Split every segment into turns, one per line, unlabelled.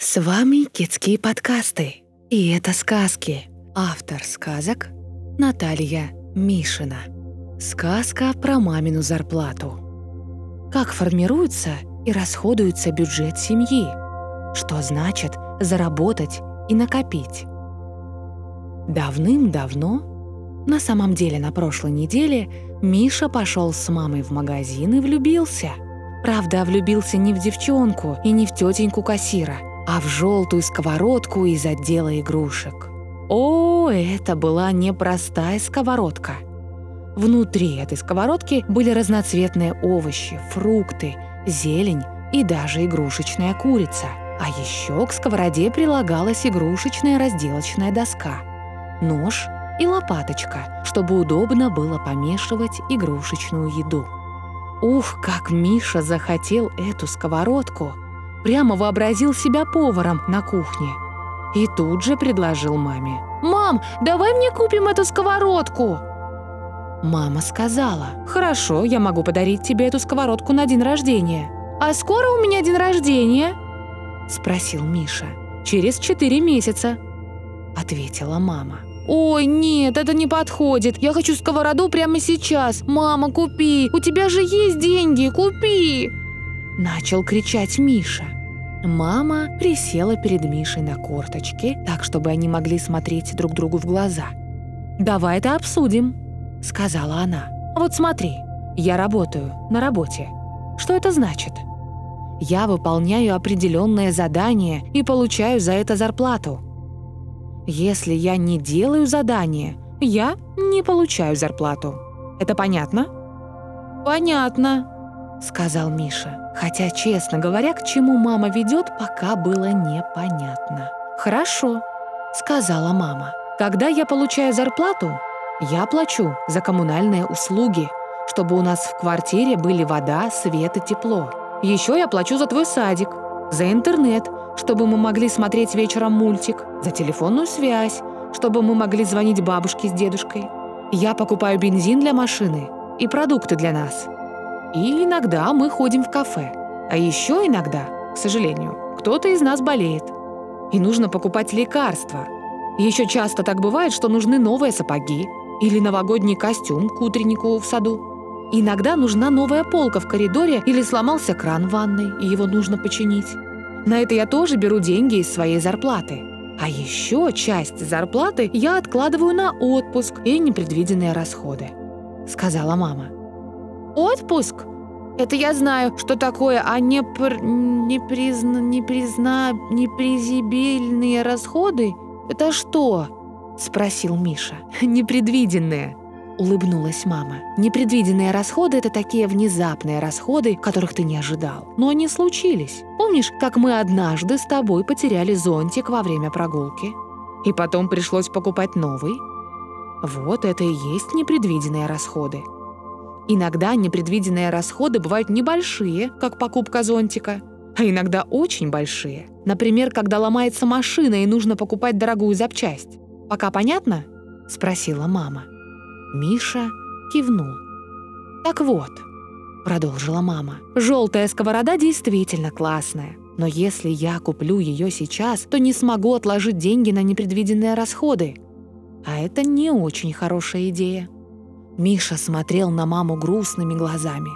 С вами Китские подкасты. И это сказки. Автор сказок Наталья Мишина. Сказка про мамину зарплату. Как формируется и расходуется бюджет семьи? Что значит заработать и накопить? Давным-давно, на самом деле на прошлой неделе, Миша пошел с мамой в магазин и влюбился. Правда, влюбился не в девчонку и не в тетеньку кассира, а в желтую сковородку из отдела игрушек. О, это была непростая сковородка. Внутри этой сковородки были разноцветные овощи, фрукты, зелень и даже игрушечная курица. А еще к сковороде прилагалась игрушечная разделочная доска, нож и лопаточка, чтобы удобно было помешивать игрушечную еду. Ух, как Миша захотел эту сковородку! Прямо вообразил себя поваром на кухне. И тут же предложил маме. «Мам, давай мне купим эту сковородку!» Мама сказала, «Хорошо, я могу подарить тебе эту сковородку на день рождения». «А скоро у меня день рождения?» Спросил Миша. «Через четыре месяца», ответила мама. «Ой, нет, это не подходит. Я хочу сковороду прямо сейчас. Мама, купи. У тебя же есть деньги, купи!» Начал кричать Миша. Мама присела перед Мишей на корточки, так, чтобы они могли смотреть друг другу в глаза. «Давай это обсудим», — сказала она. «Вот смотри, я работаю на работе. Что это значит?» «Я выполняю определенное задание и получаю за это зарплату. Если я не делаю задание, я не получаю зарплату. Это понятно?» «Понятно», — сказал Миша. Хотя, честно говоря, к чему мама ведет, пока было непонятно. «Хорошо», — сказала мама. «Когда я получаю зарплату, я плачу за коммунальные услуги, чтобы у нас в квартире были вода, свет и тепло. Еще я плачу за твой садик, за интернет, чтобы мы могли смотреть вечером мультик, за телефонную связь, чтобы мы могли звонить бабушке с дедушкой. Я покупаю бензин для машины и продукты для нас. И иногда мы ходим в кафе. А еще иногда, к сожалению, кто-то из нас болеет. И нужно покупать лекарства. Еще часто так бывает, что нужны новые сапоги или новогодний костюм к утреннику в саду. Иногда нужна новая полка в коридоре или сломался кран в ванной, и его нужно починить. На это я тоже беру деньги из своей зарплаты. А еще часть зарплаты я откладываю на отпуск и непредвиденные расходы», — сказала мама. Отпуск? Это я знаю, что такое, а не пр... не призна... не призна... непризибельные расходы? Это что? Спросил Миша. Непредвиденные. Улыбнулась мама. Непредвиденные расходы — это такие внезапные расходы, которых ты не ожидал. Но они случились. Помнишь, как мы однажды с тобой потеряли зонтик во время прогулки? И потом пришлось покупать новый? Вот это и есть непредвиденные расходы. Иногда непредвиденные расходы бывают небольшие, как покупка зонтика, а иногда очень большие. Например, когда ломается машина и нужно покупать дорогую запчасть. «Пока понятно?» — спросила мама. Миша кивнул. «Так вот», — продолжила мама, — «желтая сковорода действительно классная. Но если я куплю ее сейчас, то не смогу отложить деньги на непредвиденные расходы. А это не очень хорошая идея». Миша смотрел на маму грустными глазами.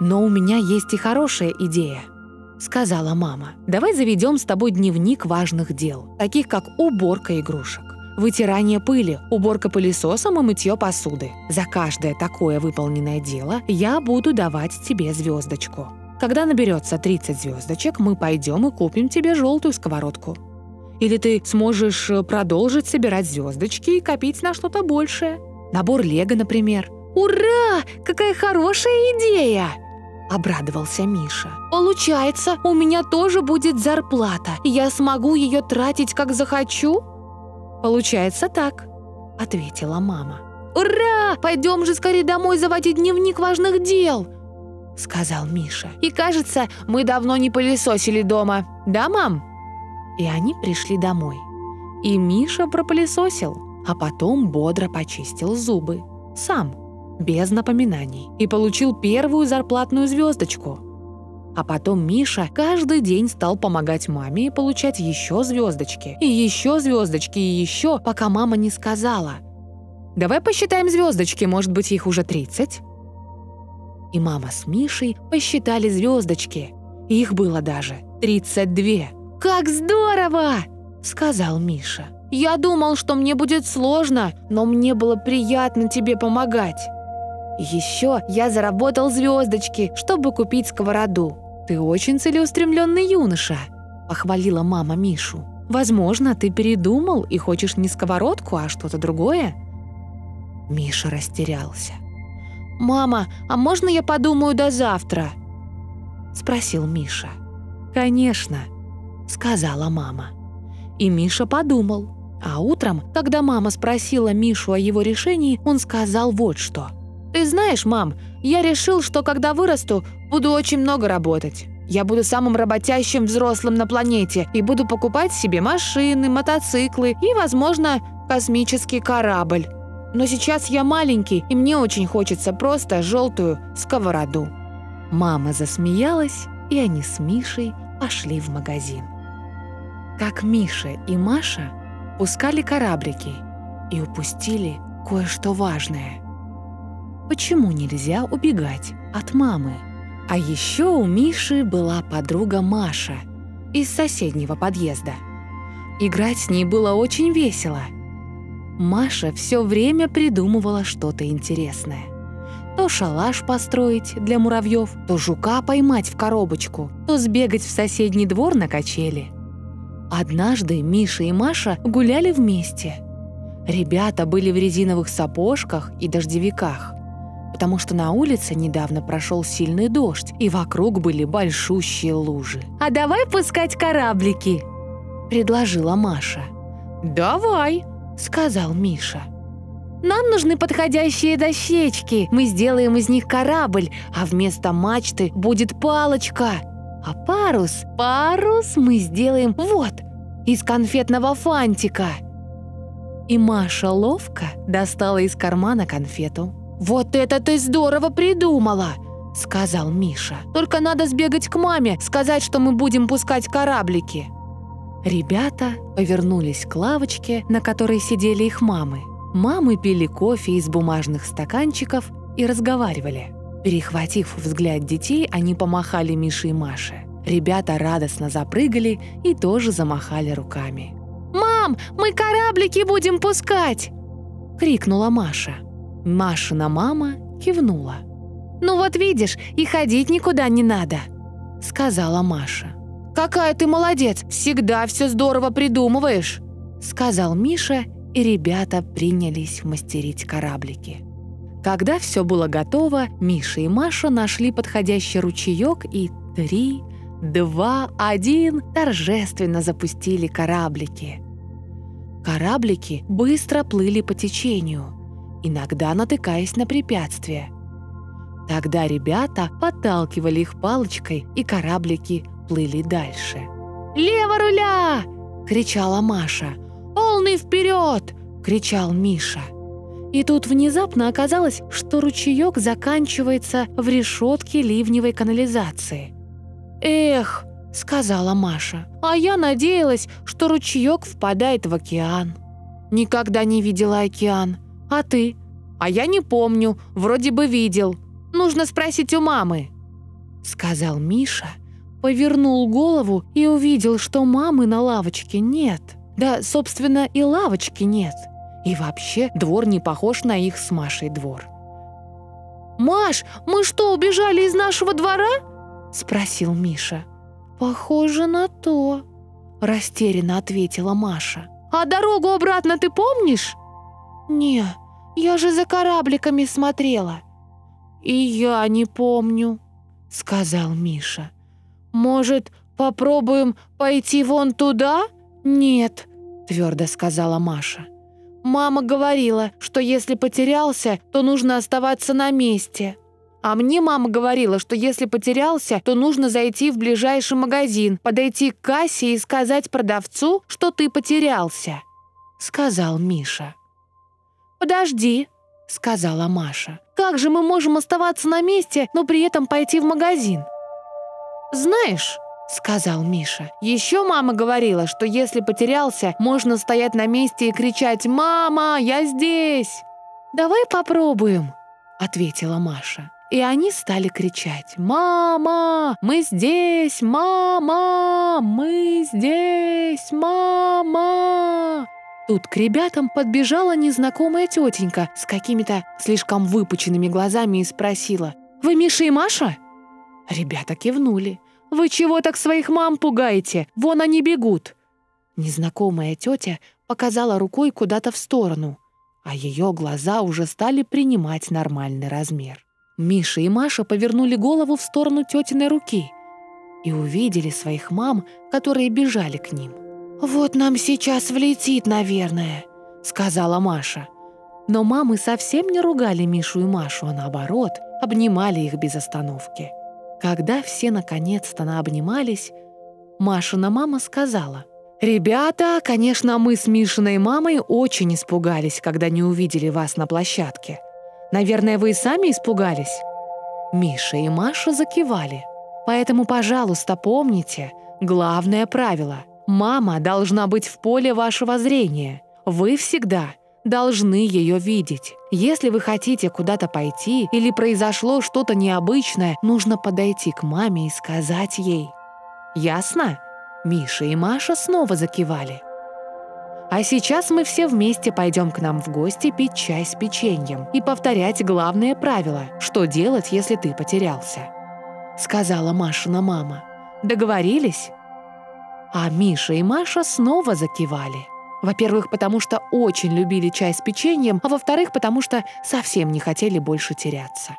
«Но у меня есть и хорошая идея», — сказала мама. «Давай заведем с тобой дневник важных дел, таких как уборка игрушек, вытирание пыли, уборка пылесосом и мытье посуды. За каждое такое выполненное дело я буду давать тебе звездочку. Когда наберется 30 звездочек, мы пойдем и купим тебе желтую сковородку. Или ты сможешь продолжить собирать звездочки и копить на что-то большее. Набор лего, например. «Ура! Какая хорошая идея!» Обрадовался Миша. «Получается, у меня тоже будет зарплата, и я смогу ее тратить, как захочу?» «Получается так», — ответила мама. «Ура! Пойдем же скорее домой заводить дневник важных дел!» — сказал Миша. «И кажется, мы давно не пылесосили дома. Да, мам?» И они пришли домой. И Миша пропылесосил а потом бодро почистил зубы. Сам, без напоминаний, и получил первую зарплатную звездочку. А потом Миша каждый день стал помогать маме и получать еще звездочки, и еще звездочки, и еще, пока мама не сказала. «Давай посчитаем звездочки, может быть, их уже 30?» И мама с Мишей посчитали звездочки. Их было даже 32. «Как здорово!» — сказал Миша. «Я думал, что мне будет сложно, но мне было приятно тебе помогать. Еще я заработал звездочки, чтобы купить сковороду. Ты очень целеустремленный юноша», — похвалила мама Мишу. «Возможно, ты передумал и хочешь не сковородку, а что-то другое?» Миша растерялся. «Мама, а можно я подумаю до завтра?» — спросил Миша. «Конечно», — сказала мама. И Миша подумал. А утром, когда мама спросила Мишу о его решении, он сказал вот что. «Ты знаешь, мам, я решил, что когда вырасту, буду очень много работать. Я буду самым работящим взрослым на планете и буду покупать себе машины, мотоциклы и, возможно, космический корабль. Но сейчас я маленький, и мне очень хочется просто желтую сковороду». Мама засмеялась, и они с Мишей пошли в магазин. Как Миша и Маша пускали кораблики и упустили кое-что важное. Почему нельзя убегать от мамы? А еще у Миши была подруга Маша из соседнего подъезда. Играть с ней было очень весело – Маша все время придумывала что-то интересное. То шалаш построить для муравьев, то жука поймать в коробочку, то сбегать в соседний двор на качели. Однажды Миша и Маша гуляли вместе. Ребята были в резиновых сапожках и дождевиках, потому что на улице недавно прошел сильный дождь, и вокруг были большущие лужи. «А давай пускать кораблики!» – предложила Маша. «Давай!» сказал Миша. «Нам нужны подходящие дощечки. Мы сделаем из них корабль, а вместо мачты будет палочка. А парус, парус мы сделаем вот, из конфетного фантика». И Маша ловко достала из кармана конфету. «Вот это ты здорово придумала!» — сказал Миша. «Только надо сбегать к маме, сказать, что мы будем пускать кораблики». Ребята повернулись к лавочке, на которой сидели их мамы. Мамы пили кофе из бумажных стаканчиков и разговаривали. Перехватив взгляд детей, они помахали Мише и Маше. Ребята радостно запрыгали и тоже замахали руками. «Мам, мы кораблики будем пускать!» — крикнула Маша. Машина мама кивнула. «Ну вот видишь, и ходить никуда не надо», — сказала Маша. «Какая ты молодец! Всегда все здорово придумываешь!» Сказал Миша, и ребята принялись мастерить кораблики. Когда все было готово, Миша и Маша нашли подходящий ручеек и три, два, один торжественно запустили кораблики. Кораблики быстро плыли по течению, иногда натыкаясь на препятствия. Тогда ребята подталкивали их палочкой, и кораблики плыли дальше. «Лево руля!» — кричала Маша. «Полный вперед!» — кричал Миша. И тут внезапно оказалось, что ручеек заканчивается в решетке ливневой канализации. «Эх!» — сказала Маша. «А я надеялась, что ручеек впадает в океан». «Никогда не видела океан. А ты?» «А я не помню. Вроде бы видел. Нужно спросить у мамы», — сказал Миша Повернул голову и увидел, что мамы на лавочке нет. Да, собственно, и лавочки нет. И вообще двор не похож на их с Машей двор. «Маш, мы что, убежали из нашего двора?» – спросил Миша. «Похоже на то», – растерянно ответила Маша. «А дорогу обратно ты помнишь?» «Не, я же за корабликами смотрела». «И я не помню», – сказал Миша. «Может, попробуем пойти вон туда?» «Нет», — твердо сказала Маша. «Мама говорила, что если потерялся, то нужно оставаться на месте. А мне мама говорила, что если потерялся, то нужно зайти в ближайший магазин, подойти к кассе и сказать продавцу, что ты потерялся», — сказал Миша. «Подожди», — сказала Маша. «Как же мы можем оставаться на месте, но при этом пойти в магазин?» «Знаешь», — сказал Миша, «еще мама говорила, что если потерялся, можно стоять на месте и кричать «Мама, я здесь!» «Давай попробуем», — ответила Маша. И они стали кричать «Мама! Мы здесь! Мама! Мы здесь! Мама!» Тут к ребятам подбежала незнакомая тетенька с какими-то слишком выпученными глазами и спросила «Вы Миша и Маша?» Ребята кивнули. «Вы чего так своих мам пугаете? Вон они бегут!» Незнакомая тетя показала рукой куда-то в сторону, а ее глаза уже стали принимать нормальный размер. Миша и Маша повернули голову в сторону тетиной руки и увидели своих мам, которые бежали к ним. «Вот нам сейчас влетит, наверное», — сказала Маша. Но мамы совсем не ругали Мишу и Машу, а наоборот, обнимали их без остановки. Когда все наконец-то наобнимались, Машина мама сказала, «Ребята, конечно, мы с Мишиной мамой очень испугались, когда не увидели вас на площадке. Наверное, вы и сами испугались?» Миша и Маша закивали. «Поэтому, пожалуйста, помните, главное правило – мама должна быть в поле вашего зрения. Вы всегда должны ее видеть. Если вы хотите куда-то пойти или произошло что-то необычное, нужно подойти к маме и сказать ей. Ясно?» Миша и Маша снова закивали. А сейчас мы все вместе пойдем к нам в гости пить чай с печеньем и повторять главное правило, что делать, если ты потерялся. Сказала Машина мама. Договорились? А Миша и Маша снова закивали. Во-первых, потому что очень любили чай с печеньем, а во-вторых, потому что совсем не хотели больше теряться.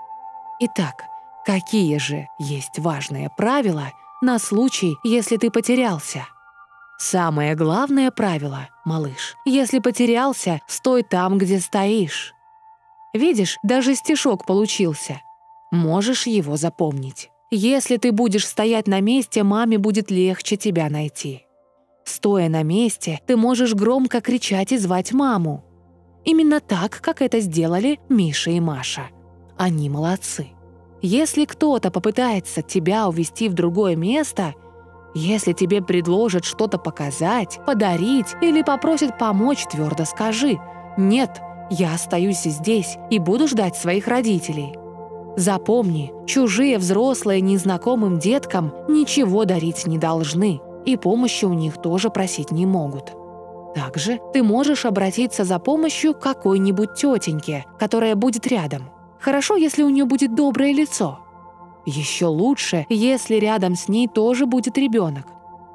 Итак, какие же есть важные правила на случай, если ты потерялся? Самое главное правило, малыш, если потерялся, стой там, где стоишь. Видишь, даже стишок получился. Можешь его запомнить. Если ты будешь стоять на месте, маме будет легче тебя найти. Стоя на месте, ты можешь громко кричать и звать маму. Именно так, как это сделали Миша и Маша. Они молодцы. Если кто-то попытается тебя увести в другое место – если тебе предложат что-то показать, подарить или попросят помочь, твердо скажи «Нет, я остаюсь здесь и буду ждать своих родителей». Запомни, чужие взрослые незнакомым деткам ничего дарить не должны, и помощи у них тоже просить не могут. Также ты можешь обратиться за помощью к какой-нибудь тетеньке, которая будет рядом. Хорошо, если у нее будет доброе лицо – еще лучше, если рядом с ней тоже будет ребенок.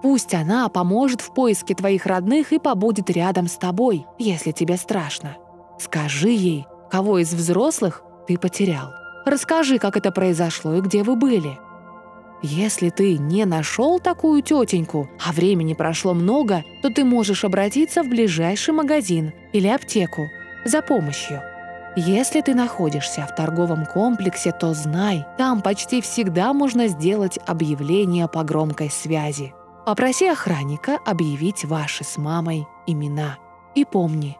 Пусть она поможет в поиске твоих родных и побудет рядом с тобой, если тебе страшно. Скажи ей, кого из взрослых ты потерял. Расскажи, как это произошло и где вы были. Если ты не нашел такую тетеньку, а времени прошло много, то ты можешь обратиться в ближайший магазин или аптеку за помощью. Если ты находишься в торговом комплексе, то знай, там почти всегда можно сделать объявление по громкой связи. Попроси охранника объявить ваши с мамой имена. И помни,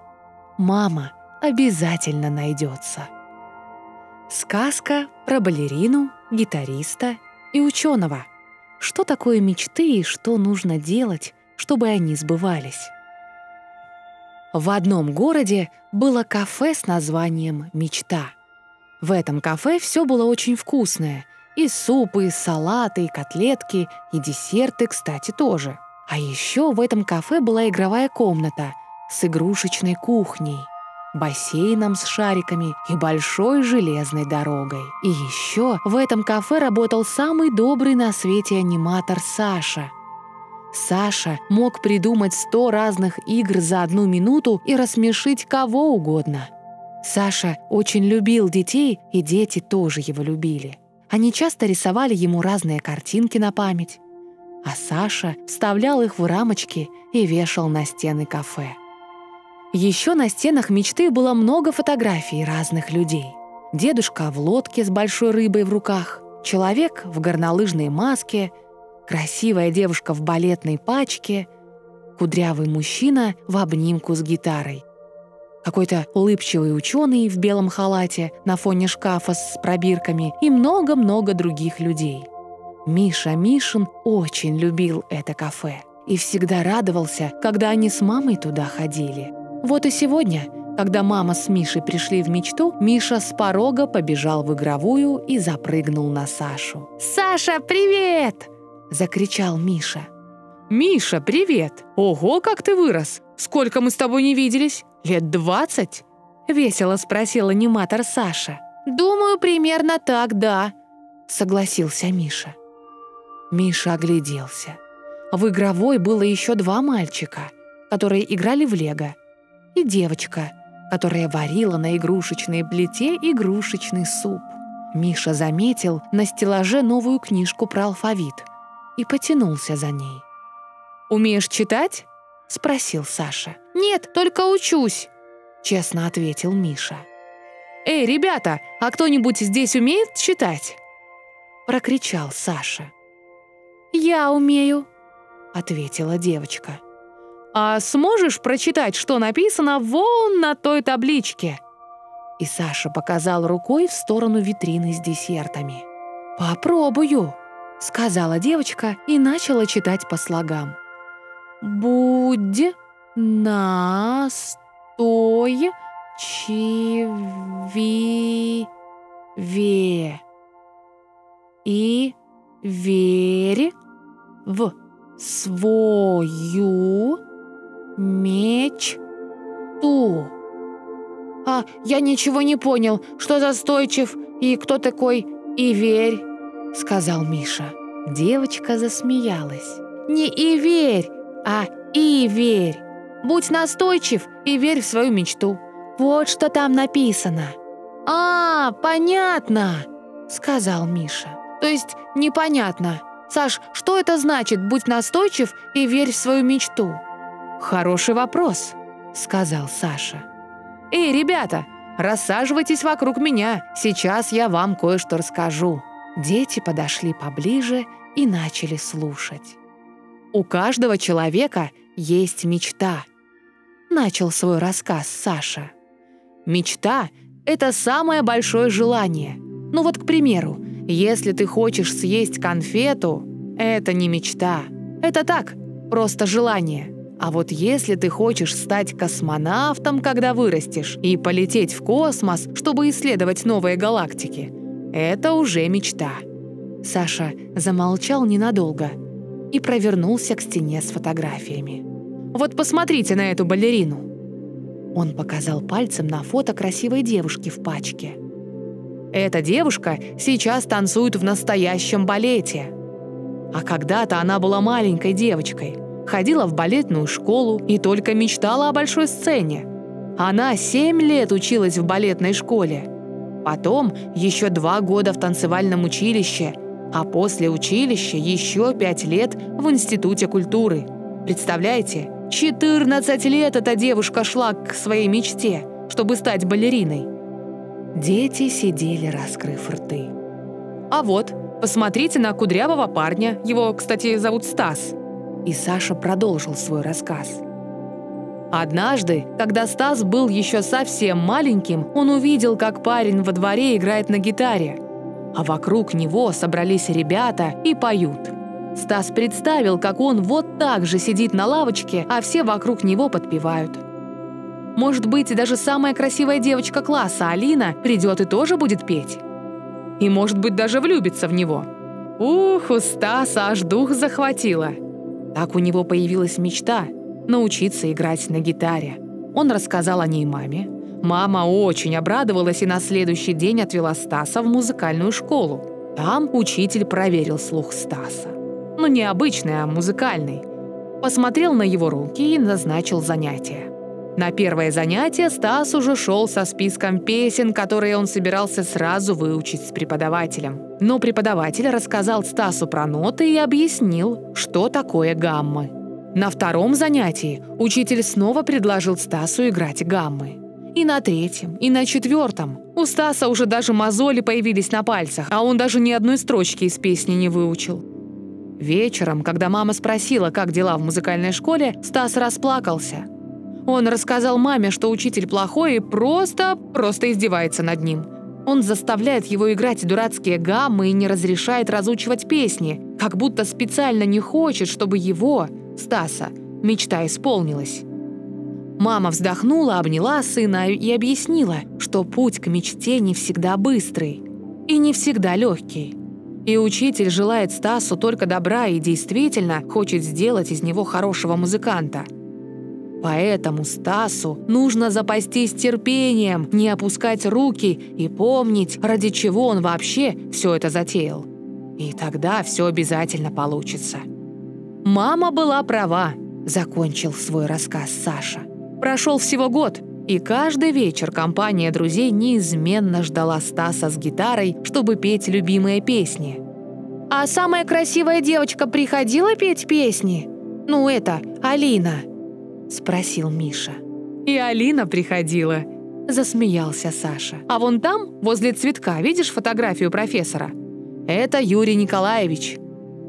мама обязательно найдется. Сказка про балерину, гитариста и ученого. Что такое мечты и что нужно делать, чтобы они сбывались? В одном городе было кафе с названием «Мечта». В этом кафе все было очень вкусное. И супы, и салаты, и котлетки, и десерты, кстати, тоже. А еще в этом кафе была игровая комната с игрушечной кухней, бассейном с шариками и большой железной дорогой. И еще в этом кафе работал самый добрый на свете аниматор Саша – Саша мог придумать сто разных игр за одну минуту и рассмешить кого угодно. Саша очень любил детей, и дети тоже его любили. Они часто рисовали ему разные картинки на память. А Саша вставлял их в рамочки и вешал на стены кафе. Еще на стенах мечты было много фотографий разных людей. Дедушка в лодке с большой рыбой в руках, человек в горнолыжной маске — красивая девушка в балетной пачке, кудрявый мужчина в обнимку с гитарой. Какой-то улыбчивый ученый в белом халате на фоне шкафа с пробирками и много-много других людей. Миша Мишин очень любил это кафе и всегда радовался, когда они с мамой туда ходили. Вот и сегодня, когда мама с Мишей пришли в мечту, Миша с порога побежал в игровую и запрыгнул на Сашу. «Саша, привет!» – закричал Миша. «Миша, привет! Ого, как ты вырос! Сколько мы с тобой не виделись? Лет двадцать?» – весело спросил аниматор Саша. «Думаю, примерно так, да», – согласился Миша. Миша огляделся. В игровой было еще два мальчика, которые играли в лего, и девочка, которая варила на игрушечной плите игрушечный суп. Миша заметил на стеллаже новую книжку про алфавит и потянулся за ней. «Умеешь читать?» — спросил Саша. «Нет, только учусь», — честно ответил Миша. «Эй, ребята, а кто-нибудь здесь умеет читать?» — прокричал Саша. «Я умею», — ответила девочка. «А сможешь прочитать, что написано вон на той табличке?» И Саша показал рукой в сторону витрины с десертами. «Попробую», — сказала девочка и начала читать по слогам. «Будь настой чиве и верь в свою мечту. «А, я ничего не понял, что за стойчив и кто такой и верь», — сказал Миша. Девочка засмеялась. «Не и верь, а и верь. Будь настойчив и верь в свою мечту. Вот что там написано». «А, понятно», — сказал Миша. «То есть непонятно. Саш, что это значит «будь настойчив и верь в свою мечту»?» «Хороший вопрос», — сказал Саша. «Эй, ребята, рассаживайтесь вокруг меня, сейчас я вам кое-что расскажу». Дети подошли поближе и начали слушать. «У каждого человека есть мечта», — начал свой рассказ Саша. «Мечта — это самое большое желание. Ну вот, к примеру, если ты хочешь съесть конфету, это не мечта. Это так, просто желание. А вот если ты хочешь стать космонавтом, когда вырастешь, и полететь в космос, чтобы исследовать новые галактики, это уже мечта. Саша замолчал ненадолго и провернулся к стене с фотографиями. «Вот посмотрите на эту балерину!» Он показал пальцем на фото красивой девушки в пачке – эта девушка сейчас танцует в настоящем балете. А когда-то она была маленькой девочкой, ходила в балетную школу и только мечтала о большой сцене. Она семь лет училась в балетной школе. Потом еще два года в танцевальном училище, а после училища еще пять лет в Институте культуры. Представляете, 14 лет эта девушка шла к своей мечте, чтобы стать балериной. Дети сидели, раскрыв рты. «А вот, посмотрите на кудрявого парня. Его, кстати, зовут Стас». И Саша продолжил свой рассказ. Однажды, когда Стас был еще совсем маленьким, он увидел, как парень во дворе играет на гитаре, а вокруг него собрались ребята и поют. Стас представил, как он вот так же сидит на лавочке, а все вокруг него подпевают. Может быть, даже самая красивая девочка класса, Алина, придет и тоже будет петь. И, может быть, даже влюбится в него. Ух, у Стаса аж дух захватило. Так у него появилась мечта — научиться играть на гитаре. Он рассказал о ней маме. Мама очень обрадовалась и на следующий день отвела Стаса в музыкальную школу. Там учитель проверил слух Стаса. Ну, не обычный, а музыкальный. Посмотрел на его руки и назначил занятия. На первое занятие Стас уже шел со списком песен, которые он собирался сразу выучить с преподавателем. Но преподаватель рассказал Стасу про ноты и объяснил, что такое гаммы. На втором занятии учитель снова предложил Стасу играть гаммы. И на третьем, и на четвертом. У Стаса уже даже мозоли появились на пальцах, а он даже ни одной строчки из песни не выучил. Вечером, когда мама спросила, как дела в музыкальной школе, Стас расплакался – он рассказал маме, что учитель плохой и просто, просто издевается над ним. Он заставляет его играть дурацкие гаммы и не разрешает разучивать песни, как будто специально не хочет, чтобы его, Стаса, мечта исполнилась. Мама вздохнула, обняла сына и объяснила, что путь к мечте не всегда быстрый и не всегда легкий. И учитель желает Стасу только добра и действительно хочет сделать из него хорошего музыканта – Поэтому Стасу нужно запастись терпением, не опускать руки и помнить, ради чего он вообще все это затеял. И тогда все обязательно получится. «Мама была права», — закончил свой рассказ Саша. Прошел всего год, и каждый вечер компания друзей неизменно ждала Стаса с гитарой, чтобы петь любимые песни. «А самая красивая девочка приходила петь песни? Ну это, Алина», — спросил Миша. «И Алина приходила», — засмеялся Саша. «А вон там, возле цветка, видишь фотографию профессора? Это Юрий Николаевич.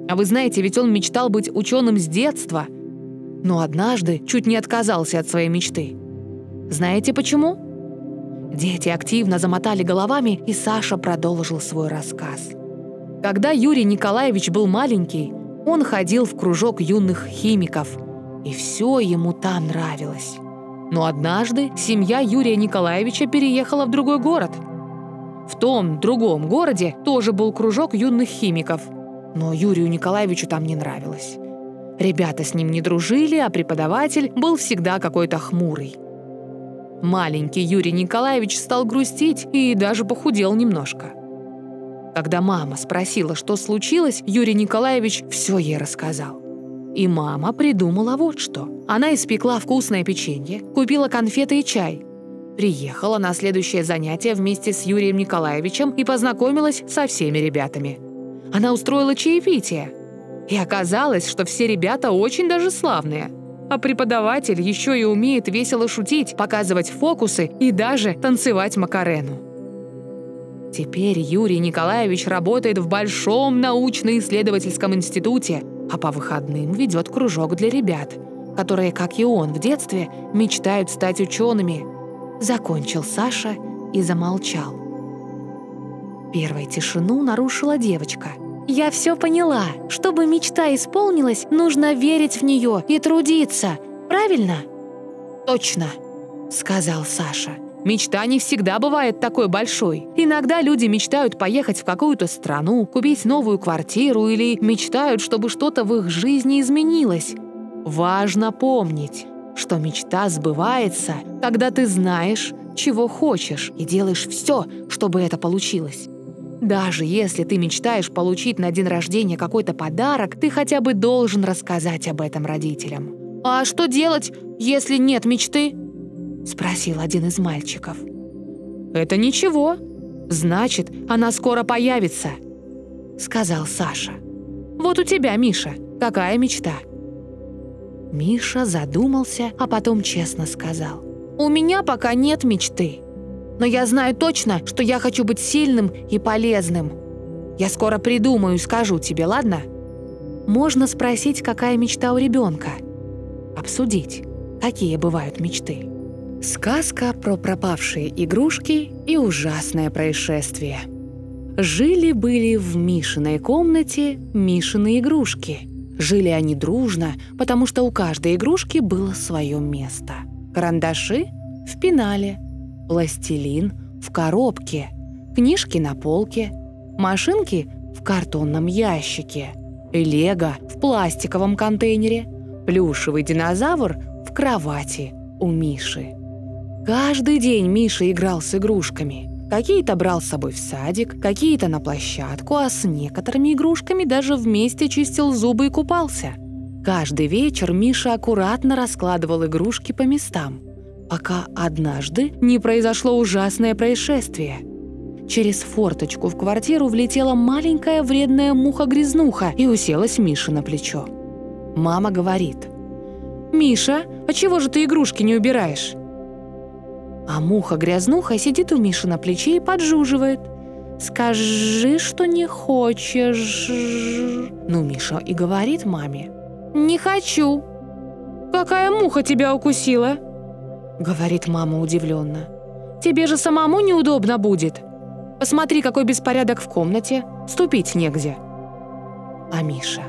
А вы знаете, ведь он мечтал быть ученым с детства, но однажды чуть не отказался от своей мечты. Знаете почему?» Дети активно замотали головами, и Саша продолжил свой рассказ. Когда Юрий Николаевич был маленький, он ходил в кружок юных химиков – и все ему там нравилось. Но однажды семья Юрия Николаевича переехала в другой город. В том другом городе тоже был кружок юных химиков, но Юрию Николаевичу там не нравилось. Ребята с ним не дружили, а преподаватель был всегда какой-то хмурый. Маленький Юрий Николаевич стал грустить и даже похудел немножко. Когда мама спросила, что случилось, Юрий Николаевич все ей рассказал. И мама придумала вот что. Она испекла вкусное печенье, купила конфеты и чай. Приехала на следующее занятие вместе с Юрием Николаевичем и познакомилась со всеми ребятами. Она устроила чаепитие. И оказалось, что все ребята очень даже славные. А преподаватель еще и умеет весело шутить, показывать фокусы и даже танцевать макарену. Теперь Юрий Николаевич работает в Большом научно-исследовательском институте – а по выходным ведет кружок для ребят, которые, как и он в детстве, мечтают стать учеными. Закончил Саша и замолчал. Первой тишину нарушила девочка. «Я все поняла. Чтобы мечта исполнилась, нужно верить в нее и трудиться. Правильно?» «Точно», — сказал Саша. Мечта не всегда бывает такой большой. Иногда люди мечтают поехать в какую-то страну, купить новую квартиру или мечтают, чтобы что-то в их жизни изменилось. Важно помнить, что мечта сбывается, когда ты знаешь, чего хочешь, и делаешь все, чтобы это получилось. Даже если ты мечтаешь получить на день рождения какой-то подарок, ты хотя бы должен рассказать об этом родителям. А что делать, если нет мечты? Спросил один из мальчиков. «Это ничего. Значит, она скоро появится», — сказал Саша. «Вот у тебя, Миша, какая мечта?» Миша задумался, а потом честно сказал. «У меня пока нет мечты. Но я знаю точно, что я хочу быть сильным и полезным. Я скоро придумаю и скажу тебе, ладно?» Можно спросить, какая мечта у ребенка. Обсудить, какие бывают мечты. Сказка про пропавшие игрушки и ужасное происшествие. Жили-были в Мишиной комнате Мишины игрушки. Жили они дружно, потому что у каждой игрушки было свое место. Карандаши — в пенале, пластилин — в коробке, книжки на полке, машинки — в картонном ящике, лего — в пластиковом контейнере, плюшевый динозавр — в кровати у Миши. Каждый день Миша играл с игрушками. Какие-то брал с собой в садик, какие-то на площадку, а с некоторыми игрушками даже вместе чистил зубы и купался. Каждый вечер Миша аккуратно раскладывал игрушки по местам, пока однажды не произошло ужасное происшествие. Через форточку в квартиру влетела маленькая вредная муха-грязнуха и уселась Мише на плечо. Мама говорит, «Миша, а чего же ты игрушки не убираешь?» А муха-грязнуха сидит у Миши на плече и поджуживает. «Скажи, что не хочешь». Ну, Миша и говорит маме. «Не хочу». «Какая муха тебя укусила?» Говорит мама удивленно. «Тебе же самому неудобно будет». Посмотри, какой беспорядок в комнате. Ступить негде». А Миша?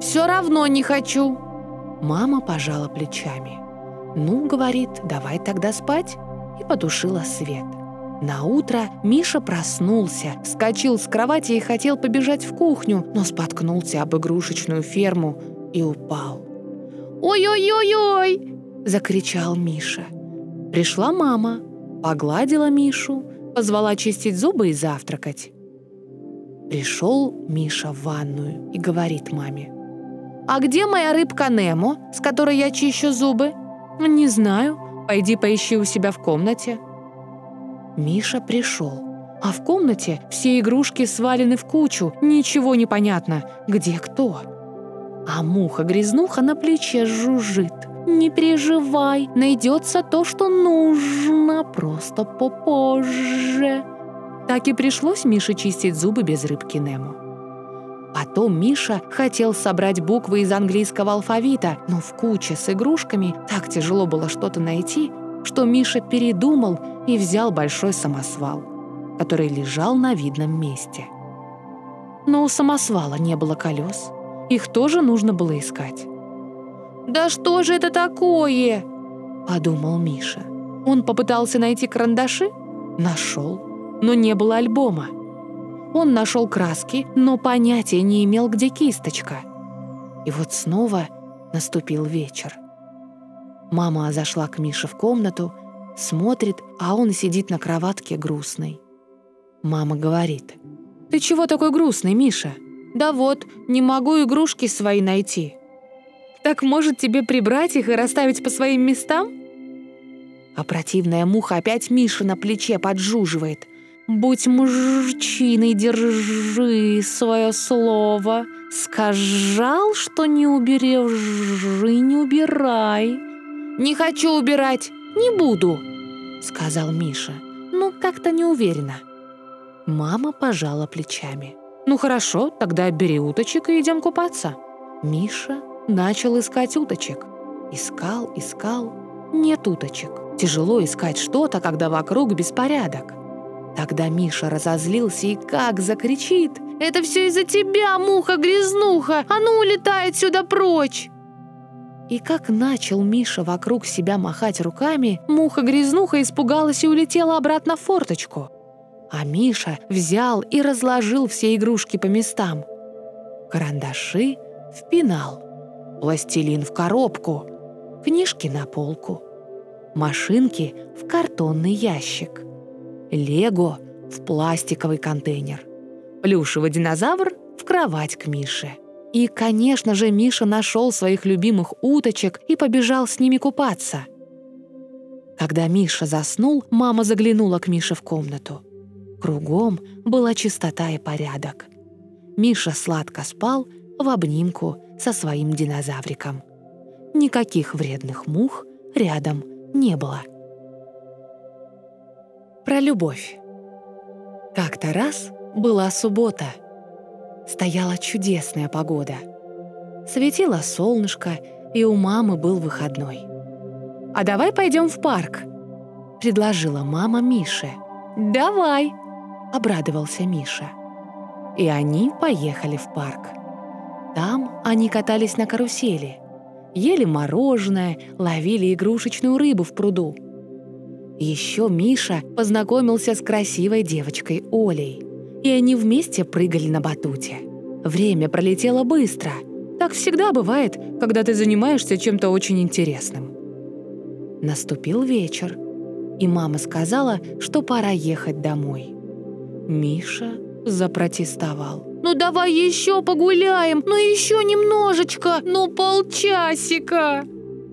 «Все равно не хочу». Мама пожала плечами. «Ну, — говорит, — давай тогда спать». И потушила свет. На утро Миша проснулся, вскочил с кровати и хотел побежать в кухню, но споткнулся об игрушечную ферму и упал. «Ой-ой-ой-ой!» – закричал Миша. Пришла мама, погладила Мишу, позвала чистить зубы и завтракать. Пришел Миша в ванную и говорит маме. «А где моя рыбка Немо, с которой я чищу зубы?» «Не знаю. Пойди поищи у себя в комнате». Миша пришел. А в комнате все игрушки свалены в кучу, ничего не понятно, где кто. А муха-грязнуха на плече жужжит. «Не переживай, найдется то, что нужно, просто попозже». Так и пришлось Мише чистить зубы без рыбки Немо. Потом Миша хотел собрать буквы из английского алфавита, но в куче с игрушками так тяжело было что-то найти, что Миша передумал и взял большой самосвал, который лежал на видном месте. Но у самосвала не было колес. Их тоже нужно было искать. «Да что же это такое?» – подумал Миша. Он попытался найти карандаши, нашел, но не было альбома. Он нашел краски, но понятия не имел, где кисточка. И вот снова наступил вечер. Мама зашла к Мише в комнату, смотрит, а он сидит на кроватке грустный. Мама говорит. «Ты чего такой грустный, Миша?» «Да вот, не могу игрушки свои найти». «Так, может, тебе прибрать их и расставить по своим местам?» А противная муха опять Миша на плече поджуживает. «Будь мужчиной, держи свое слово. Сказал, что не уберешь, не убирай». «Не хочу убирать, не буду», — сказал Миша. Ну, как-то неуверенно. Мама пожала плечами. «Ну хорошо, тогда бери уточек и идем купаться». Миша начал искать уточек. Искал, искал. Нет уточек. Тяжело искать что-то, когда вокруг беспорядок. Тогда Миша разозлился и как закричит. «Это все из-за тебя, муха-грязнуха! А ну, улетай отсюда прочь!» И как начал Миша вокруг себя махать руками, муха-грязнуха испугалась и улетела обратно в форточку. А Миша взял и разложил все игрушки по местам. Карандаши в пенал, пластилин в коробку, книжки на полку, машинки в картонный ящик, лего в пластиковый контейнер, плюшевый динозавр в кровать к Мише. И, конечно же, Миша нашел своих любимых уточек и побежал с ними купаться. Когда Миша заснул, мама заглянула к Мише в комнату. Кругом была чистота и порядок. Миша сладко спал в обнимку со своим динозавриком. Никаких вредных мух рядом не было. Про любовь. Как-то раз была суббота — стояла чудесная погода. Светило солнышко, и у мамы был выходной. «А давай пойдем в парк», — предложила мама Мише. «Давай», — обрадовался Миша. И они поехали в парк. Там они катались на карусели, ели мороженое, ловили игрушечную рыбу в пруду. Еще Миша познакомился с красивой девочкой Олей — и они вместе прыгали на батуте. Время пролетело быстро. Так всегда бывает, когда ты занимаешься чем-то очень интересным. Наступил вечер, и мама сказала, что пора ехать домой. Миша запротестовал. «Ну давай еще погуляем, ну еще немножечко, ну полчасика!»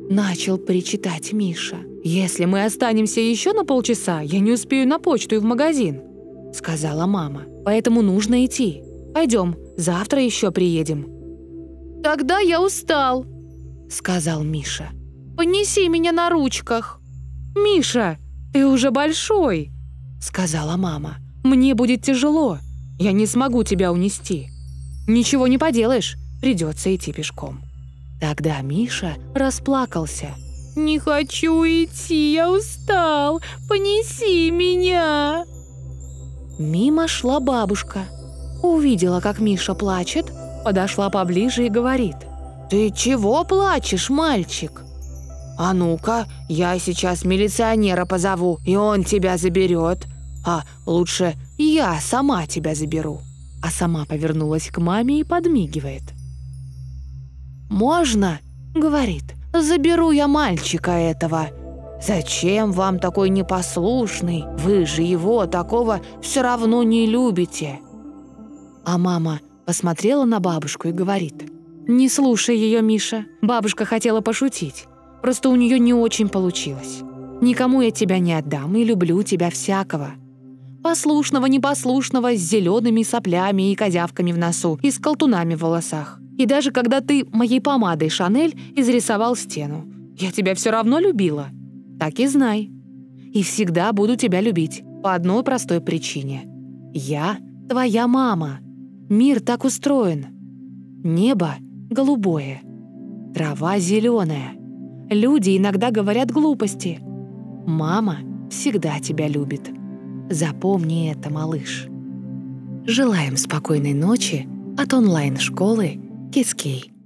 Начал причитать Миша. «Если мы останемся еще на полчаса, я не успею на почту и в магазин», — сказала мама поэтому нужно идти. Пойдем, завтра еще приедем». «Тогда я устал», — сказал Миша. «Понеси меня на ручках». «Миша, ты уже большой», — сказала мама. «Мне будет тяжело. Я не смогу тебя унести. Ничего не поделаешь, придется идти пешком». Тогда Миша расплакался. «Не хочу идти, я устал. Понеси меня!» Мимо шла бабушка. Увидела, как Миша плачет, подошла поближе и говорит. «Ты чего плачешь, мальчик?» «А ну-ка, я сейчас милиционера позову, и он тебя заберет. А лучше я сама тебя заберу». А сама повернулась к маме и подмигивает. «Можно?» — говорит. «Заберу я мальчика этого. Зачем вам такой непослушный? Вы же его такого все равно не любите». А мама посмотрела на бабушку и говорит. «Не слушай ее, Миша. Бабушка хотела пошутить. Просто у нее не очень получилось. Никому я тебя не отдам и люблю тебя всякого. Послушного, непослушного, с зелеными соплями и козявками в носу и с колтунами в волосах. И даже когда ты моей помадой Шанель изрисовал стену, я тебя все равно любила. Так и знай. И всегда буду тебя любить по одной простой причине. Я твоя мама. Мир так устроен. Небо голубое, трава зеленая. Люди иногда говорят глупости. Мама всегда тебя любит. Запомни это, малыш. Желаем спокойной ночи от онлайн-школы Kiski.